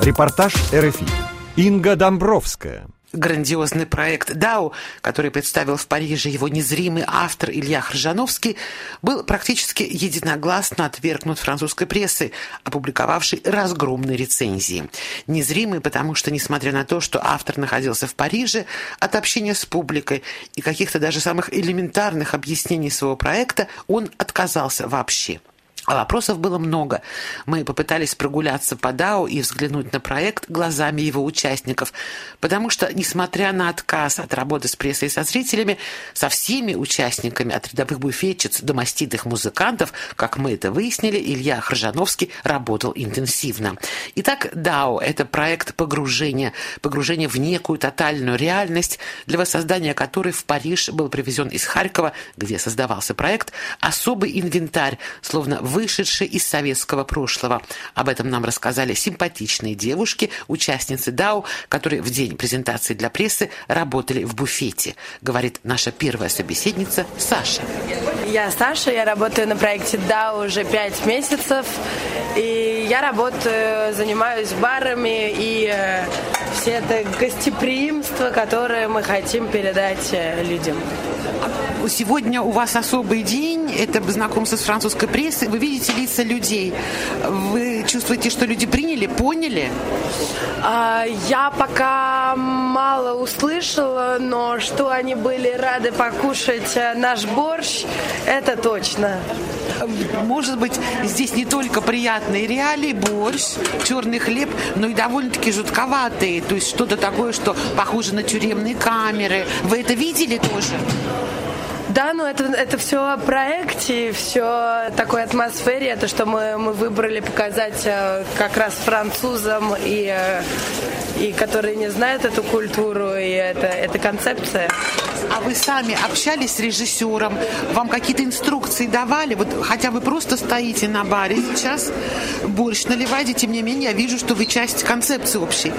Репортаж РФИ. Инга Домбровская. Грандиозный проект «Дау», который представил в Париже его незримый автор Илья Хржановский, был практически единогласно отвергнут французской прессой, опубликовавшей разгромные рецензии. Незримый, потому что, несмотря на то, что автор находился в Париже, от общения с публикой и каких-то даже самых элементарных объяснений своего проекта он отказался вообще. А вопросов было много. Мы попытались прогуляться по ДАО и взглянуть на проект глазами его участников, потому что, несмотря на отказ от работы с прессой и со зрителями, со всеми участниками, от рядовых буфетчиц до маститых музыкантов, как мы это выяснили, Илья Хржановский работал интенсивно. Итак, ДАО – это проект погружения, погружения в некую тотальную реальность, для воссоздания которой в Париж был привезен из Харькова, где создавался проект, особый инвентарь, словно вы вышедшей из советского прошлого. Об этом нам рассказали симпатичные девушки, участницы ДАУ, которые в день презентации для прессы работали в буфете, говорит наша первая собеседница Саша. Я Саша, я работаю на проекте ДАУ уже пять месяцев. И я работаю, занимаюсь барами и э, все это гостеприимство, которое мы хотим передать э, людям. Сегодня у вас особый день, это знакомство с французской прессой. Вы видите лица людей. Вы чувствуете, что люди приняли, поняли? А, я пока мало услышала, но что они были рады покушать э, наш борщ, это точно. Может быть, здесь не только приятные реалии, борщ, черный хлеб, но и довольно-таки жутковатые. То есть что-то такое, что похоже на тюремные камеры. Вы это видели тоже? Да, ну это, это все о проекте, все такой атмосфере, это что мы, мы выбрали показать э, как раз французам и, э, и которые не знают эту культуру, и это, это концепция. А вы сами общались с режиссером? Вам какие-то инструкции давали? Вот хотя вы просто стоите на баре сейчас, борщ наливаете, тем не менее, я вижу, что вы часть концепции общей.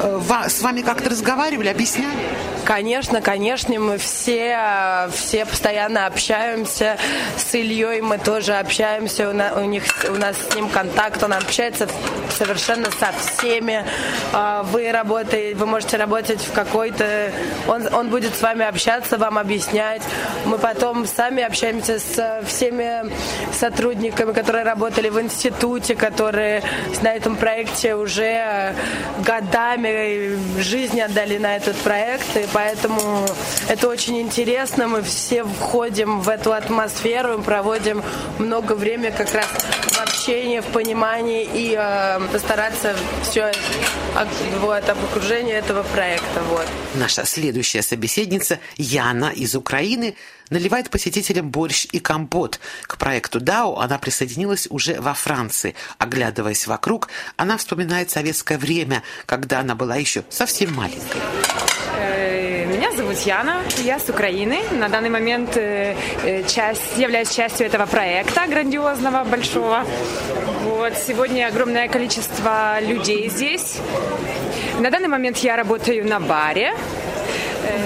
Э, с вами как-то разговаривали, объясняли? Конечно, конечно, мы все, все постоянно общаемся с Ильей, мы тоже общаемся, у, на, у, них, у нас с ним контакт, он общается совершенно со всеми. А, вы работаете, вы можете работать в какой-то, он, он будет с вами общаться, вам объяснять. Мы потом сами общаемся с всеми сотрудниками, которые работали в институте, которые на этом проекте уже годами жизни отдали на этот проект. И поэтому это очень интересно. Мы все входим в эту атмосферу, проводим много времени как раз в общении, в понимании и э, постараться все вот, об окружении этого проекта. Вот. Наша следующая собеседница Яна из Украины наливает посетителям борщ и компот. К проекту ДАО она присоединилась уже во Франции. Оглядываясь вокруг, она вспоминает советское время, когда она была еще совсем маленькой. Меня зовут Яна, я с Украины. На данный момент э, э, часть, являюсь частью этого проекта грандиозного, большого. Вот. Сегодня огромное количество людей здесь. На данный момент я работаю на баре.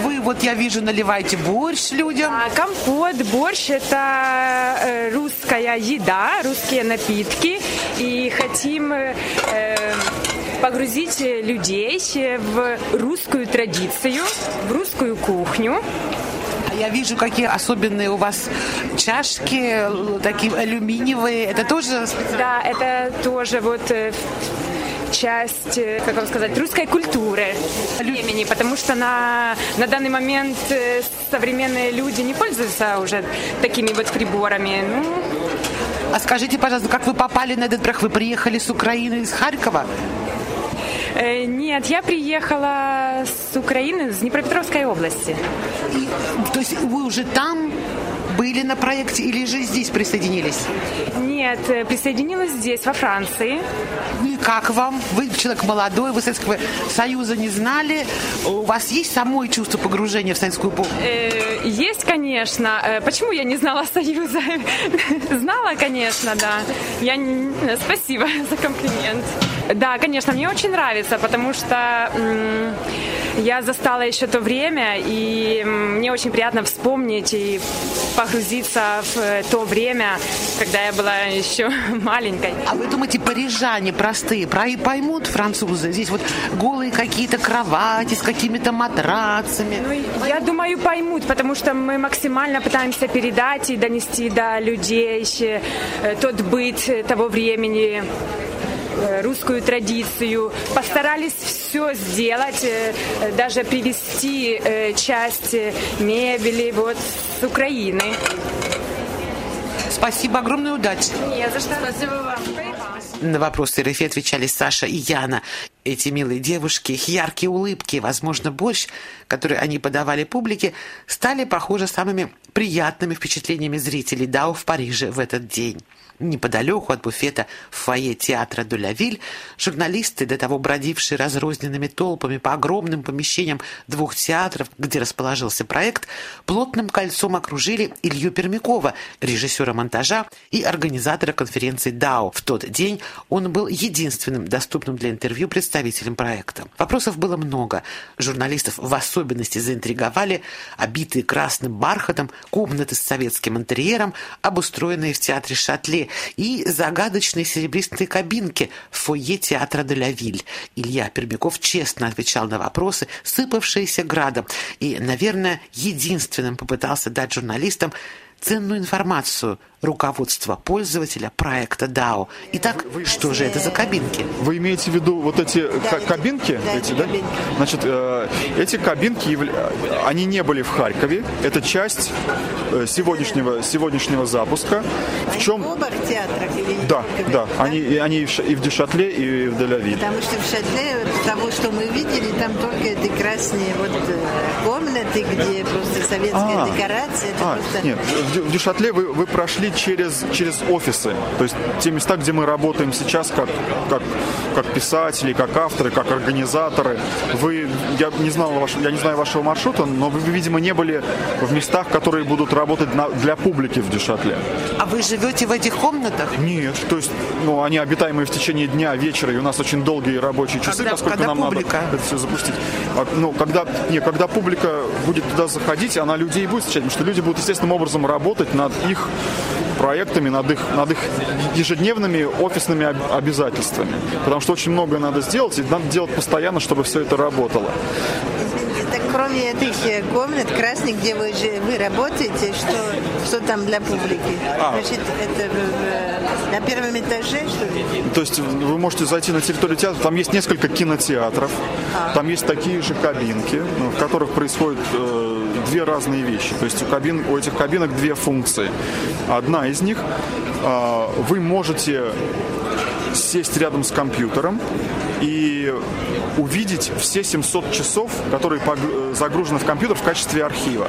Вы, вот я вижу, наливаете борщ людям. А, компот, борщ – это э, русская еда, русские напитки. И хотим погрузить людей в русскую традицию, в русскую кухню. А я вижу, какие особенные у вас чашки, такие алюминиевые. Это тоже... Да, это тоже вот э, часть, э, как вам сказать, русской культуры времени, потому что на, на данный момент э, современные люди не пользуются уже такими вот приборами. Ну, а скажите, пожалуйста, как вы попали на этот брак? Вы приехали с Украины, из Харькова? Э, нет, я приехала с Украины, с Днепропетровской области. И, то есть вы уже там были на проекте или же здесь присоединились? Нет, э, присоединилась здесь, во Франции. И как вам? Вы человек молодой, вы Советского Союза не знали. У вас есть самое чувство погружения в советскую эпоху? Э, есть, конечно. Э, почему я не знала Союза? Знала, конечно, да. Я... Спасибо за комплимент. Да, конечно, мне очень нравится, потому что я застала еще то время, и мне очень приятно вспомнить и погрузиться в то время, когда я была еще маленькой. А вы думаете, парижане простые поймут французы? Здесь вот голые какие-то кровати с какими-то матрацами. Ну, я думаю, поймут, потому что мы максимально пытаемся передать и донести до людей э, тот быт того времени. Э, русскую традицию. Постарались все сделать, э, даже привезти э, часть мебели вот с Украины. Спасибо, огромной удачи. Не за что. Спасибо вам. На вопросы РФ отвечали Саша и Яна. Эти милые девушки, их яркие улыбки, возможно, борщ, который они подавали публике, стали, похоже, самыми приятными впечатлениями зрителей Дау в Париже в этот день. Неподалеку от буфета в фойе театра Дулявиль журналисты, до того бродившие разрозненными толпами по огромным помещениям двух театров, где расположился проект, плотным кольцом окружили Илью Пермякова, режиссера монтажа и организатора конференции «ДАО». В тот день он был единственным доступным для интервью представителем проекта. Вопросов было много. Журналистов в особенности заинтриговали обитые красным бархатом комнаты с советским интерьером, обустроенные в театре Шатле и загадочной серебристой кабинки в фойе театра Делявиль. Илья Пермяков честно отвечал на вопросы, сыпавшиеся градом, и, наверное, единственным попытался дать журналистам ценную информацию руководства пользователя проекта DAO. Итак, Вы, что же это за кабинки? Вы имеете в виду вот эти да, кабинки? Да, эти, да? Кабинки. Значит, э, эти кабинки, они не были в Харькове. Это часть э, сегодняшнего, сегодняшнего запуска. В чем... В обоих театрах? Или да, да. Они, они и в Дешатле, и в Делавиль. Потому что в Шатле, того, что мы видели, там только эти красные вот э, комнаты, где просто советская а, декорация. а, просто... Нет, в, Дюшатле вы, вы прошли через, через офисы, то есть те места, где мы работаем сейчас как, как, как писатели, как авторы, как организаторы. Вы, я не, знал ваш, я не знаю вашего маршрута, но вы, видимо, не были в местах, которые будут работать на, для публики в Дюшатле. А вы живете в этих комнатах? Нет, то есть ну, они обитаемые в течение дня, вечера, и у нас очень долгие рабочие часы, когда, поскольку когда нам публика? надо это все запустить. А, ну, когда, не, когда публика будет туда заходить, она людей будет встречать, потому что люди будут естественным образом работать над их проектами, над их, над их ежедневными офисными обязательствами. Потому что очень многое надо сделать, и надо делать постоянно, чтобы все это работало кроме этих э, комнат красных, где вы, вы работаете, что, что там для публики? А. Значит, это в, на первом этаже, что ли? То есть вы можете зайти на территорию театра, там есть несколько кинотеатров, а. там есть такие же кабинки, ну, в которых происходят э, две разные вещи. То есть у, кабин, у этих кабинок две функции. Одна из них, э, вы можете сесть рядом с компьютером и увидеть все 700 часов, которые загружены в компьютер в качестве архива.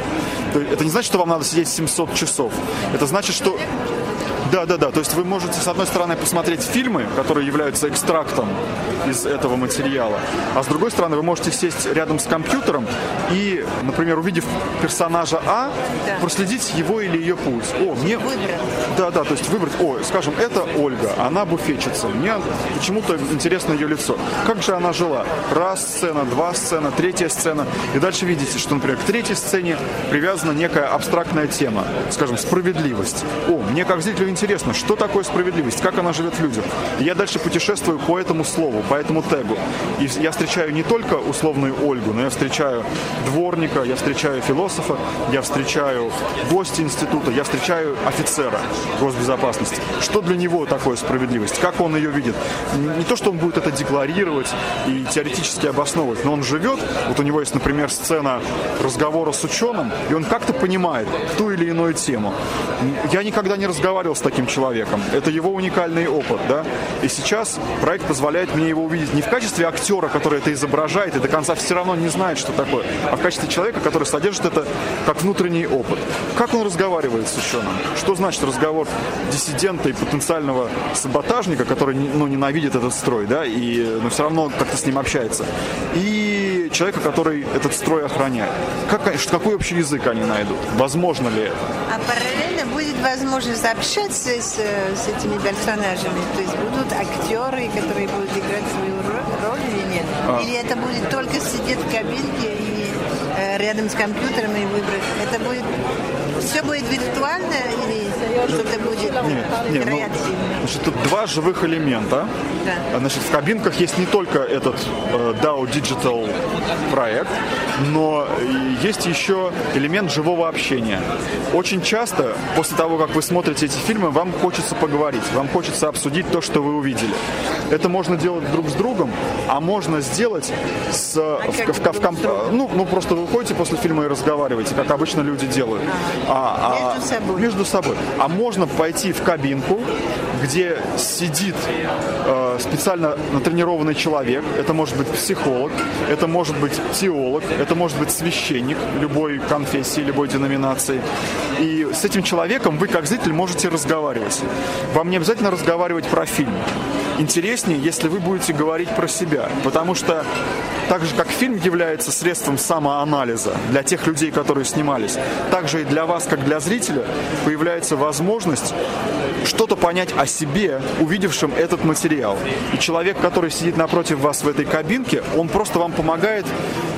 Это не значит, что вам надо сидеть 700 часов. Это значит, что да, да, да. То есть вы можете, с одной стороны, посмотреть фильмы, которые являются экстрактом из этого материала, а с другой стороны, вы можете сесть рядом с компьютером и, например, увидев персонажа А, да. проследить его или ее путь. О, мне... Да, да, то есть выбрать, о, скажем, это Ольга, она буфетчица. Мне почему-то интересно ее лицо. Как же она жила? Раз сцена, два сцена, третья сцена. И дальше видите, что, например, к третьей сцене привязана некая абстрактная тема, скажем, справедливость. О, мне как зрителю интересно интересно, что такое справедливость, как она живет в людях. Я дальше путешествую по этому слову, по этому тегу. И я встречаю не только условную Ольгу, но я встречаю дворника, я встречаю философа, я встречаю гостя института, я встречаю офицера госбезопасности. Что для него такое справедливость? Как он ее видит? Не то, что он будет это декларировать и теоретически обосновывать, но он живет, вот у него есть, например, сцена разговора с ученым, и он как-то понимает ту или иную тему. Я никогда не разговаривал с таким человеком. Это его уникальный опыт, да. И сейчас проект позволяет мне его увидеть не в качестве актера, который это изображает и до конца все равно не знает, что такое, а в качестве человека, который содержит это как внутренний опыт. Как он разговаривает с ученым? Что значит разговор диссидента и потенциального саботажника, который ну, ненавидит этот строй, да, и но все равно как-то с ним общается. И человека, который этот строй охраняет. Как, какой общий язык они найдут? Возможно ли это? А параллельно будет возможность общаться с, с этими персонажами? То есть будут актеры, которые будут играть свою роль или нет? А. Или это будет только сидеть в кабинке и э, рядом с компьютером и выбрать? Это будет все будет виртуально или что-то будет нет, нет, ну, значит, тут два живых элемента. Да. Значит, в кабинках есть не только этот э, DAO Digital проект, но есть еще элемент живого общения. Очень часто после того, как вы смотрите эти фильмы, вам хочется поговорить, вам хочется обсудить то, что вы увидели. Это можно делать друг с другом, а можно сделать с, а в, в, в, в, ну, ну, просто вы ходите после фильма и разговариваете, как обычно люди делают. А, а, между собой. Между собой. А можно пойти в кабинку, где сидит э, специально натренированный человек. Это может быть психолог, это может быть теолог, это может быть священник любой конфессии, любой деноминации. И с этим человеком вы, как зритель, можете разговаривать. Вам не обязательно разговаривать про фильм интереснее, если вы будете говорить про себя. Потому что так же, как фильм является средством самоанализа для тех людей, которые снимались, так же и для вас, как для зрителя, появляется возможность что-то понять о себе, увидевшим этот материал. И человек, который сидит напротив вас в этой кабинке, он просто вам помогает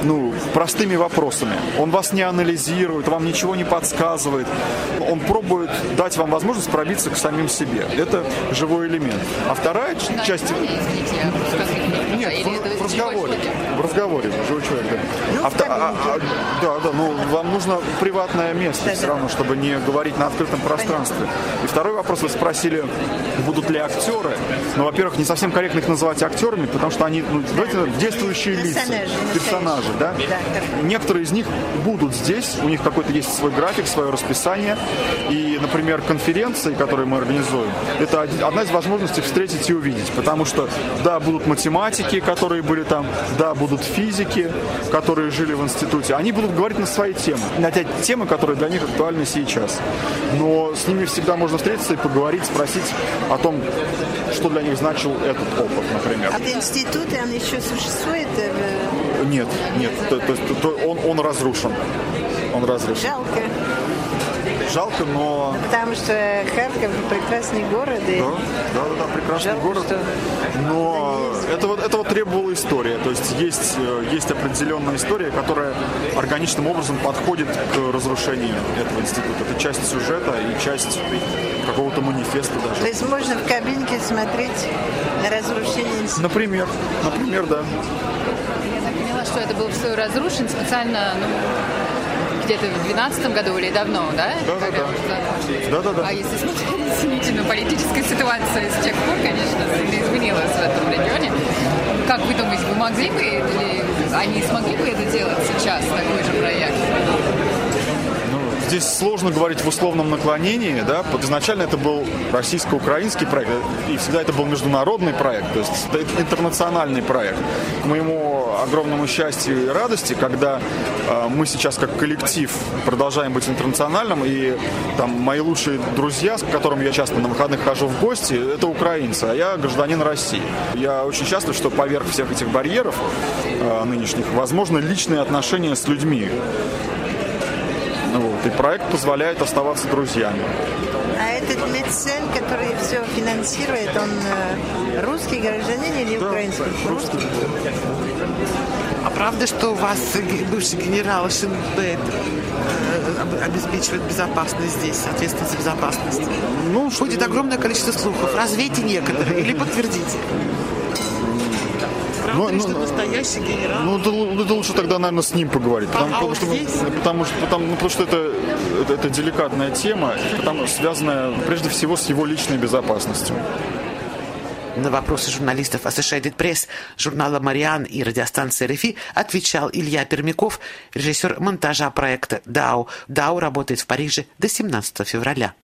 ну, простыми вопросами. Он вас не анализирует, вам ничего не подсказывает. Он пробует дать вам возможность пробиться к самим себе. Это живой элемент. А вторая часть... Нет, в, в разговоре. Разговоре, живой человек, да. Ну, а, а, а, да, да, ну вам нужно приватное место все равно, чтобы не говорить на открытом пространстве. И второй вопрос, вы спросили, будут ли актеры. Ну, во-первых, не совсем корректно их называть актерами, потому что они, ну, давайте, действующие лица, персонажи, да? Некоторые из них будут здесь, у них какой-то есть свой график, свое расписание. И, например, конференции, которые мы организуем, это одна из возможностей встретить и увидеть. Потому что, да, будут математики, которые были там, да, будут физики, которые жили в институте. Они будут говорить на свои темы, на те темы, которые для них актуальны сейчас. Но с ними всегда можно встретиться и поговорить, спросить о том, что для них значил этот опыт, например. А институт, он еще существует? Нет, нет, то, то, то, он, он разрушен. Он разрушен. Жалко. Жалко, но... Потому что Харьков прекрасный город. И... Да, да, да, прекрасный Жалко, город. Что... Но это вот, это вот требовала история. То есть есть, э, есть определенная история, которая органичным образом подходит к разрушению этого института. Это часть сюжета и часть какого-то манифеста даже. То есть можно в кабинке смотреть на разрушение института? Например, например, да что это был все разрушен специально, ну, где-то в 2012 году или давно, да? Да, да, да. да, да, да. А если смотреть на политическая ситуация с тех пор, конечно, изменилась в этом регионе. Как вы думаете, вы могли бы или они смогли бы это делать сейчас, такой же проект? здесь сложно говорить в условном наклонении, да, изначально это был российско-украинский проект, и всегда это был международный проект, то есть это интернациональный проект. К моему огромному счастью и радости, когда э, мы сейчас как коллектив продолжаем быть интернациональным, и там мои лучшие друзья, с которыми я часто на выходных хожу в гости, это украинцы, а я гражданин России. Я очень счастлив, что поверх всех этих барьеров э, нынешних возможно личные отношения с людьми. Вот. И проект позволяет оставаться друзьями. А этот мецен, который все финансирует, он э, русский гражданин или да, украинский? Русский. А правда, что у вас бывший генерал Шинбет э, обеспечивает безопасность здесь, ответственность за безопасность? Ну, Ходит огромное количество слухов. Развейте некоторые или подтвердите. Правда ну, ли, ну, настоящий генерал? Ну, это, это лучше тогда, наверное, с ним поговорить. Потому, а, потому, что, потому, что, потому, ну, потому что это, это, это деликатная тема, потому, связанная прежде всего с его личной безопасностью. На вопросы журналистов Associated Press, журнала «Мариан» и радиостанции РФИ отвечал Илья Пермяков, режиссер монтажа проекта «Дау». «Дау» работает в Париже до 17 февраля.